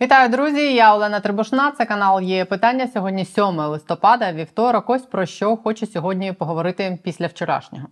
Вітаю, друзі! Я Олена Трибушна. Це канал є питання. Сьогодні 7 листопада, вівторок. Ось про що хочу сьогодні поговорити після вчорашнього.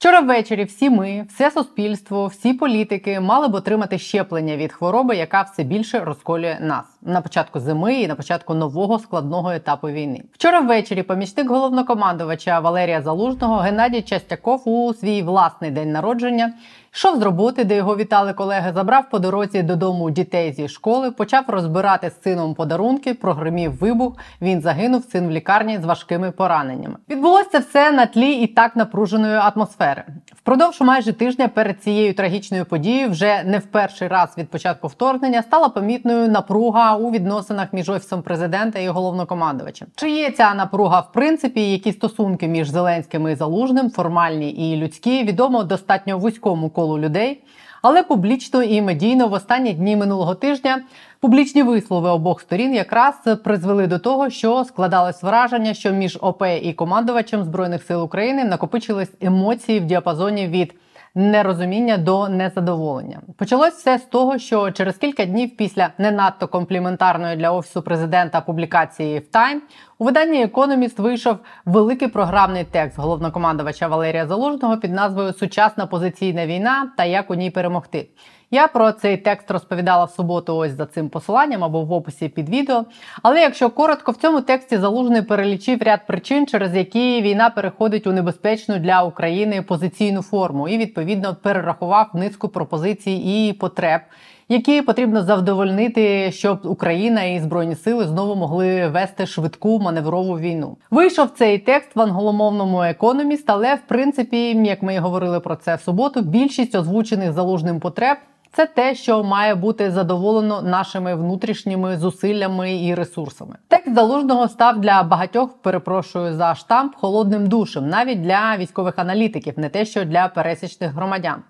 Вчора ввечері всі ми, все суспільство, всі політики мали б отримати щеплення від хвороби, яка все більше розколює нас на початку зими і на початку нового складного етапу війни. Вчора ввечері помічник головнокомандувача Валерія Залужного Геннадій Частяков у свій власний день народження йшов з роботи, де його вітали колеги, забрав по дорозі додому дітей зі школи, почав розбирати з сином подарунки, прогримів вибух. Він загинув син в лікарні з важкими пораненнями. Відбулося все на тлі і так напруженої атмосфери. Впродовж майже тижня перед цією трагічною подією, вже не в перший раз від початку вторгнення, стала помітною напруга у відносинах між офісом президента і головнокомандувачем. Чи є ця напруга в принципі? Які стосунки між Зеленським і Залужним, формальні і людські, відомо достатньо вузькому колу людей. Але публічно і медійно в останні дні минулого тижня публічні вислови обох сторін якраз призвели до того, що складалось враження, що між ОП і командувачем збройних сил України накопичились емоції в діапазоні від нерозуміння до незадоволення. Почалось все з того, що через кілька днів після не надто компліментарної для офісу президента публікації в Тайм у виданні Економіст вийшов великий програмний текст головнокомандувача Валерія Залужного під назвою Сучасна позиційна війна та як у ній перемогти. Я про цей текст розповідала в суботу. Ось за цим посиланням або в описі під відео. Але якщо коротко, в цьому тексті залужний перелічив ряд причин, через які війна переходить у небезпечну для України позиційну форму, і відповідно перерахував низку пропозицій і потреб. Які потрібно завдовольнити, щоб Україна і збройні сили знову могли вести швидку маневрову війну? Вийшов цей текст в англомовному економіст, але в принципі, як ми і говорили про це в суботу, більшість озвучених залужним потреб це те, що має бути задоволено нашими внутрішніми зусиллями і ресурсами. Текст залужного став для багатьох, перепрошую за штамп, холодним душем, навіть для військових аналітиків, не те, що для пересічних громадян.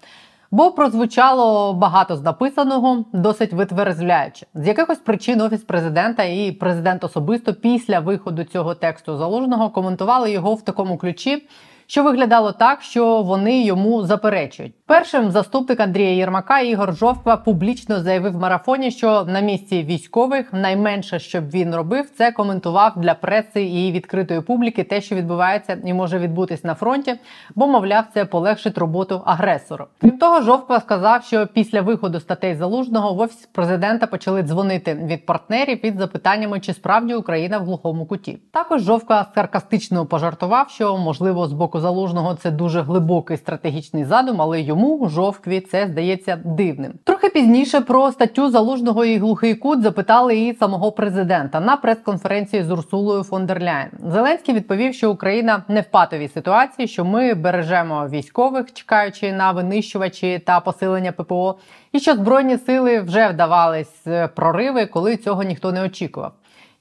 Бо прозвучало багато з написаного, досить витверзляюче. З якихось причин офіс президента і президент особисто після виходу цього тексту залужного коментували його в такому ключі, що виглядало так, що вони йому заперечують. Першим заступник Андрія Єрмака Ігор Жовква публічно заявив в марафоні, що на місці військових найменше, що б він робив, це коментував для преси і відкритої публіки те, що відбувається і може відбутись на фронті, бо мовляв, це полегшить роботу агресору. Крім того, Жовква сказав, що після виходу статей залужного в офіс президента почали дзвонити від партнерів із запитаннями, чи справді Україна в глухому куті. Також Жовква саркастично пожартував, що можливо з боку залужного це дуже глибокий стратегічний задум, але йому. Тому жовкві це здається дивним. Трохи пізніше про статтю залужного і глухий кут запитали і самого президента на прес-конференції з Урсулою фон дер Ляєн. Зеленський відповів, що Україна не в патовій ситуації, що ми бережемо військових, чекаючи на винищувачі та посилення ППО, і що збройні сили вже вдавались е, прориви, коли цього ніхто не очікував.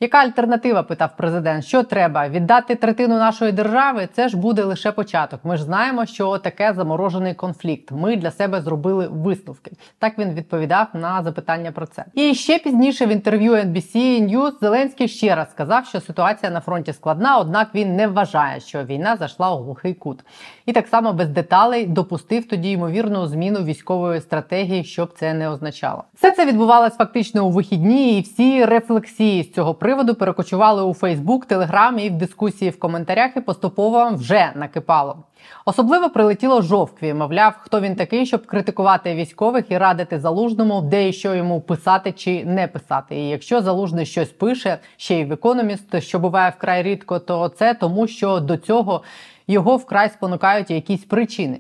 Яка альтернатива? питав президент. Що треба віддати третину нашої держави? Це ж буде лише початок. Ми ж знаємо, що таке заморожений конфлікт. Ми для себе зробили висновки. Так він відповідав на запитання про це. І ще пізніше в інтерв'ю NBC News Зеленський ще раз сказав, що ситуація на фронті складна однак він не вважає, що війна зайшла у глухий кут. І так само без деталей допустив тоді ймовірну зміну військової стратегії, щоб це не означало. Все це відбувалось фактично у вихідні, і всі рефлексії з цього приводу перекочували у Фейсбук, Телеграм і в дискусії в коментарях і поступово вже накипало. Особливо прилетіло жовкві. Мовляв, хто він такий, щоб критикувати військових і радити залужному, де і що йому писати чи не писати. І якщо залужний щось пише, ще й в економіст, що буває вкрай рідко, то це тому, що до цього його вкрай спонукають якісь причини.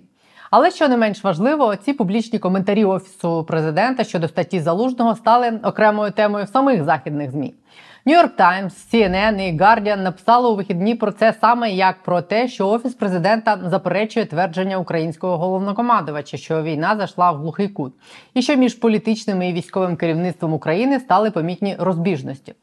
Але що не менш важливо, ці публічні коментарі офісу президента щодо статті залужного стали окремою темою в самих західних змі. Нью-Йорк Таймс, CNN і Guardian написали у вихідні про це саме як про те, що офіс президента заперечує твердження українського головнокомандувача, що війна зайшла в глухий кут, і що між політичним і військовим керівництвом України стали помітні розбіжності.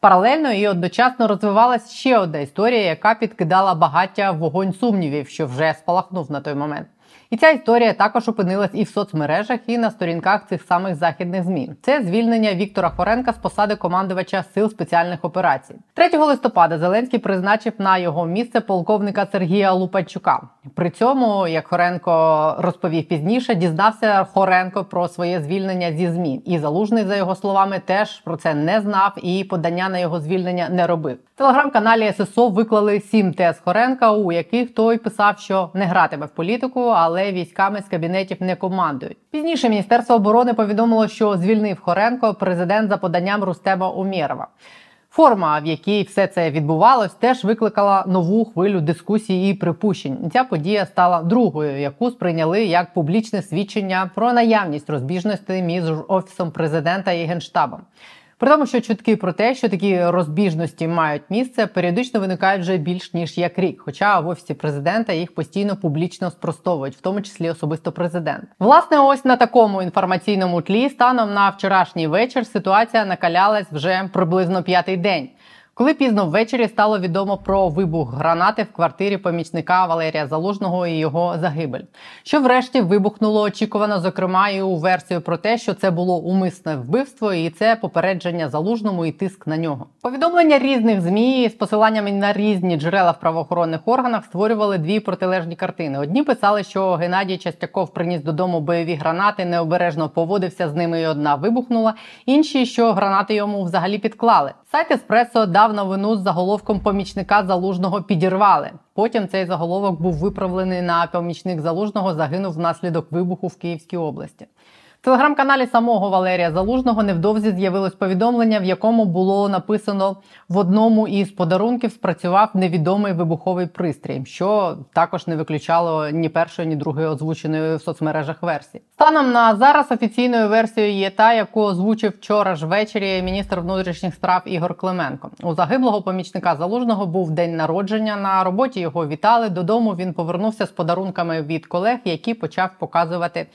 Паралельно і одночасно розвивалася ще одна історія, яка підкидала багаття вогонь сумнівів, що вже спалахнув на той момент. І ця історія також опинилась і в соцмережах, і на сторінках цих самих західних змін. Це звільнення Віктора Хоренка з посади командувача сил спеціальних операцій. 3 листопада Зеленський призначив на його місце полковника Сергія Лупачука. При цьому, як Хоренко розповів пізніше, дізнався Хоренко про своє звільнення зі змі. І залужний, за його словами, теж про це не знав і подання на його звільнення не робив. В телеграм-каналі ССО виклали сім тез Хоренка, у яких той писав, що не гратиме в політику, але військами з кабінетів не командують. Пізніше міністерство оборони повідомило, що звільнив Хоренко президент за поданням Рустема Умєрова. Форма, в якій все це відбувалось, теж викликала нову хвилю дискусій і припущень. Ця подія стала другою, яку сприйняли як публічне свідчення про наявність розбіжностей між офісом президента і генштабом. При тому, що чутки про те, що такі розбіжності мають місце, періодично виникають вже більш ніж як рік. Хоча в офісі президента їх постійно публічно спростовують, в тому числі особисто президент. Власне, ось на такому інформаційному тлі станом на вчорашній вечір ситуація накалялась вже приблизно п'ятий день. Коли пізно ввечері стало відомо про вибух гранати в квартирі помічника Валерія Залужного і його загибель, що врешті вибухнуло очікувано, зокрема, і у версію про те, що це було умисне вбивство, і це попередження залужному і тиск на нього. Повідомлення різних змі з посиланнями на різні джерела в правоохоронних органах створювали дві протилежні картини. Одні писали, що Геннадій Частяков приніс додому бойові гранати, необережно поводився з ними, і одна вибухнула. Інші, що гранати йому взагалі підклали. Сайт Еспресо дав новину з заголовком помічника залужного підірвали. Потім цей заголовок був виправлений на помічник залужного загинув внаслідок вибуху в Київській області. В телеграм-каналі самого Валерія Залужного невдовзі з'явилось повідомлення, в якому було написано в одному із подарунків спрацював невідомий вибуховий пристрій, що також не виключало ні першої, ні другої озвученої в соцмережах версії. Станом на зараз офіційною версією є та, яку озвучив вчора ж ввечері міністр внутрішніх справ Ігор Клименко. У загиблого помічника залужного був день народження. На роботі його вітали. Додому він повернувся з подарунками від колег, які почав показувати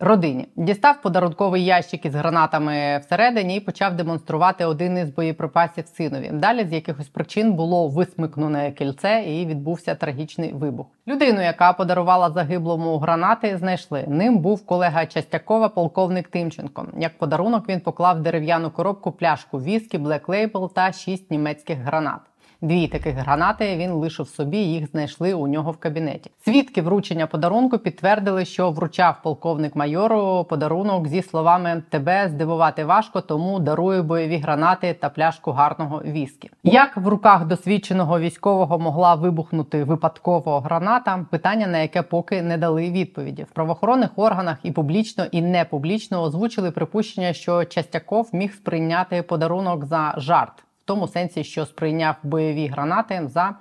родині. Дістав подарунковий ящик із гранатами всередині і почав демонструвати один із боєприпасів синові. Далі з якихось причин було висмикнене кільце і відбувся трагічний вибух. Людину, яка подарувала загиблому гранати, знайшли. Ним був колега Частякова, полковник Тимченко. Як подарунок він поклав дерев'яну коробку пляшку віскі, Black Label та шість німецьких гранат. Дві таких гранати він лишив собі, їх знайшли у нього в кабінеті. Свідки вручення подарунку підтвердили, що вручав полковник майору подарунок зі словами Тебе здивувати важко, тому дарую бойові гранати та пляшку гарного віскі. Як в руках досвідченого військового могла вибухнути випадково граната? Питання на яке поки не дали відповіді в правоохоронних органах і публічно, і не публічно озвучили припущення, що Частяков міг сприйняти подарунок за жарт тому сенсі, що сприйняв бойові гранати за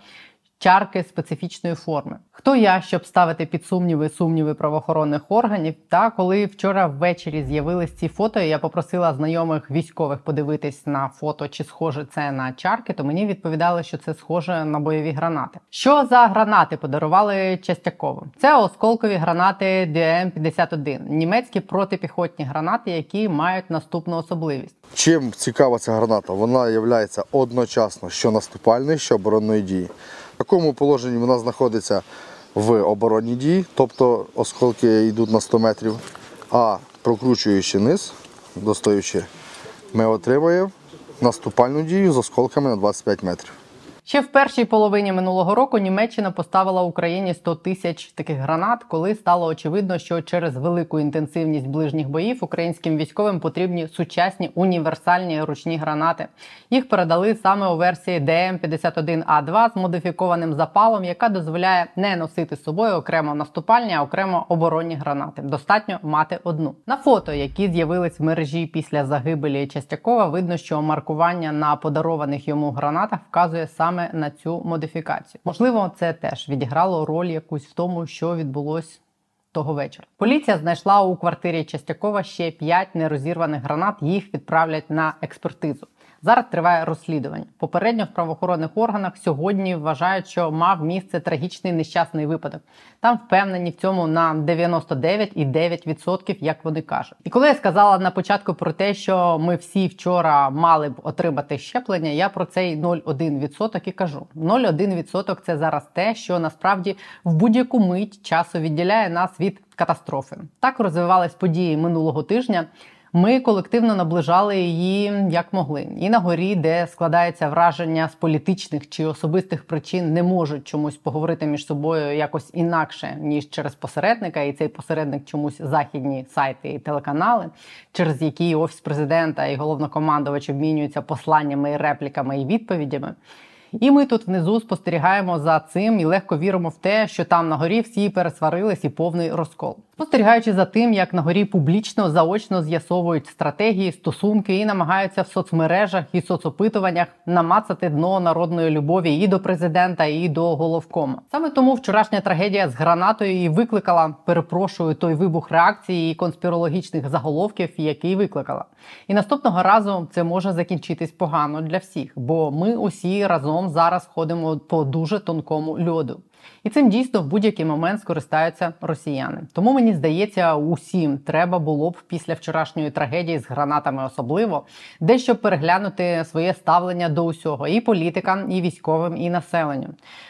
чарки специфічної форми. Хто я, щоб ставити під сумніви сумніви правоохоронних органів? Та коли вчора ввечері з'явились ці фото, я попросила знайомих військових подивитись на фото, чи схоже це на чарки, то мені відповідали, що це схоже на бойові гранати. Що за гранати подарували Частякову? Це осколкові гранати ДМ-51, німецькі протипіхотні гранати, які мають наступну особливість. Чим цікава ця граната? Вона є одночасно що наступальною, що оборонної дії. В такому положенні вона знаходиться в оборонній дії, тобто осколки йдуть на 100 метрів, а прокручуючи низ, достаючи, ми отримуємо наступальну дію з осколками на 25 метрів. Ще в першій половині минулого року Німеччина поставила Україні 100 тисяч таких гранат, коли стало очевидно, що через велику інтенсивність ближніх боїв українським військовим потрібні сучасні універсальні ручні гранати. Їх передали саме у версії ДМ-51А2 з модифікованим запалом, яка дозволяє не носити з собою окремо наступальні, а окремо оборонні гранати. Достатньо мати одну. На фото, які з'явились в мережі після загибелі Частякова, видно, що маркування на подарованих йому гранатах вказує саме саме на цю модифікацію. Можливо, це теж відіграло роль якусь в тому, що відбулось. Того вечора поліція знайшла у квартирі Частякова ще п'ять нерозірваних гранат. Їх відправлять на експертизу. Зараз триває розслідування. Попередньо в правоохоронних органах сьогодні вважають, що мав місце трагічний нещасний випадок. Там впевнені в цьому на 99,9%, як вони кажуть. І коли я сказала на початку про те, що ми всі вчора мали б отримати щеплення, я про цей 0,1% і кажу. 0,1% – це зараз те, що насправді в будь-яку мить часу відділяє нас від катастрофи. Так розвивались події минулого тижня. Ми колективно наближали її як могли, і на горі, де складається враження з політичних чи особистих причин, не можуть чомусь поговорити між собою якось інакше ніж через посередника, і цей посередник чомусь західні сайти і телеканали, через які офіс президента і головнокомандувач обмінюються посланнями, і репліками і відповідями. І ми тут внизу спостерігаємо за цим і легко віримо в те, що там на горі всі пересварились і повний розкол. Спостерігаючи за тим, як на горі публічно заочно з'ясовують стратегії, стосунки і намагаються в соцмережах і соцопитуваннях намацати дно народної любові і до президента, і до головкома. Саме тому вчорашня трагедія з гранатою і викликала, перепрошую, той вибух реакції і конспірологічних заголовків, який викликала. І наступного разу це може закінчитись погано для всіх, бо ми усі разом зараз ходимо по дуже тонкому льоду. І цим дійсно в будь-який момент скористаються росіяни. Тому мені здається, усім треба було б після вчорашньої трагедії з гранатами, особливо дещо переглянути своє ставлення до усього і політикам, і військовим, і населенню.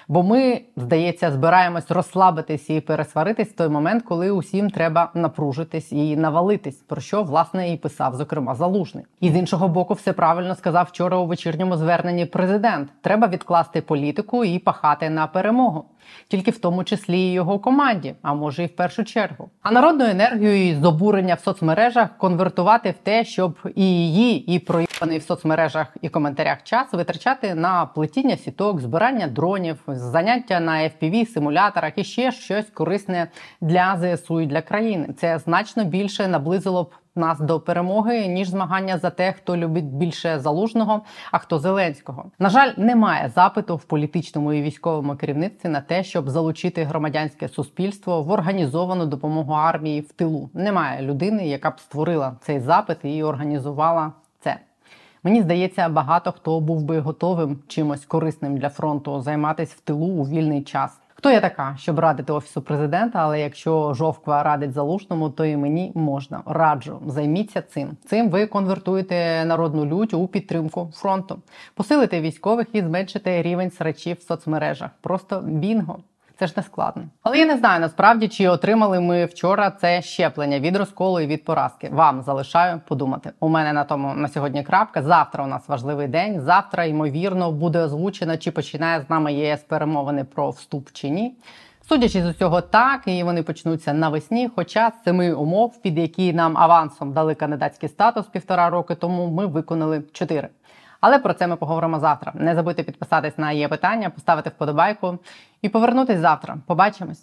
Бо ми, здається, збираємось розслабитись і пересваритись в той момент, коли усім треба напружитись і навалитись, про що власне і писав, зокрема, залужний. І з іншого боку, все правильно сказав вчора у вечірньому зверненні президент: треба відкласти політику і пахати на перемогу тільки в тому числі і його команді, а може і в першу чергу. А народну енергію і здобурення в соцмережах конвертувати в те, щоб і її, і проїбаний в соцмережах і коментарях час витрачати на плетіння сіток, збирання дронів, заняття на fpv симуляторах і ще щось корисне для ЗСУ і для країни. Це значно більше наблизило б нас до перемоги ніж змагання за те, хто любить більше залужного, а хто зеленського. На жаль, немає запиту в політичному і військовому керівництві на те, щоб залучити громадянське суспільство в організовану допомогу армії в тилу. Немає людини, яка б створила цей запит і організувала це. Мені здається, багато хто був би готовим чимось корисним для фронту займатися в тилу у вільний час. Хто я така, щоб радити офісу президента? Але якщо жовква радить залушному, то і мені можна раджу. Займіться цим. Цим ви конвертуєте народну лють у підтримку фронту, посилите військових і зменшите рівень срачів в соцмережах. Просто бінго. Це ж не складно. Але я не знаю насправді, чи отримали ми вчора це щеплення від розколу і від поразки. Вам залишаю подумати. У мене на тому на сьогодні крапка. Завтра у нас важливий день. Завтра, ймовірно, буде озвучено, чи починає з нами ЄС перемовини про вступ чи ні. Судячи з усього, так і вони почнуться навесні. Хоча семи умов, під які нам авансом дали кандидатський статус півтора роки тому, ми виконали чотири. Але про це ми поговоримо завтра. Не забудьте підписатись на є питання, поставити вподобайку і повернутись завтра. Побачимось.